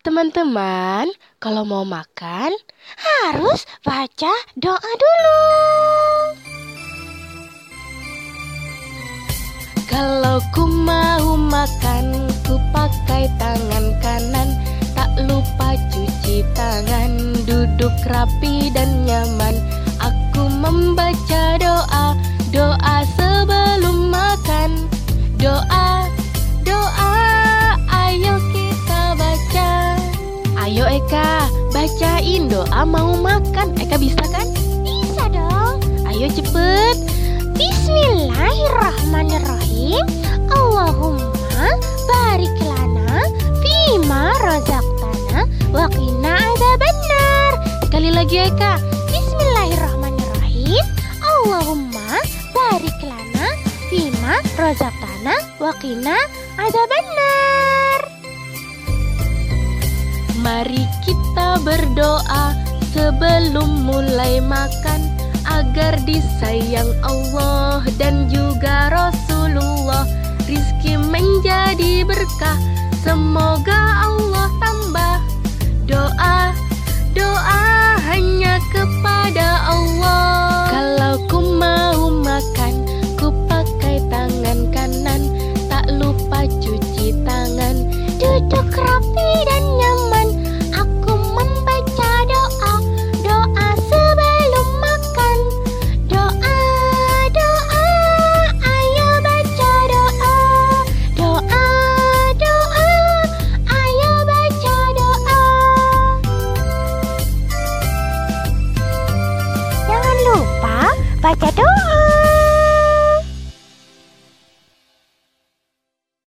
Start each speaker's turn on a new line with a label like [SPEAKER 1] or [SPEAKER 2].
[SPEAKER 1] Teman-teman, kalau mau makan harus baca doa dulu. Kalau ku mau makan, ku pakai tangan kanan. Tak lupa cuci tangan, duduk rapi dan nyaman. Aku membaca doa, doa sebelum makan. Doa, Eka, bacain doa mau makan. Eka bisa kan? Bisa dong. Ayo cepet. Bismillahirrahmanirrahim. Allahumma barik lana fima razaqtana wa qina adzabannar. Sekali lagi Eka. Bismillahirrahmanirrahim. Allahumma barik lana fima razaqtana wa qina adzabannar. kita berdoa sebelum mulai makan agar disayang Allah dan juga Rasulullah. Rizki menjadi berkah semoga Allah tambah. Doa doa hanya kepada Allah. かっどう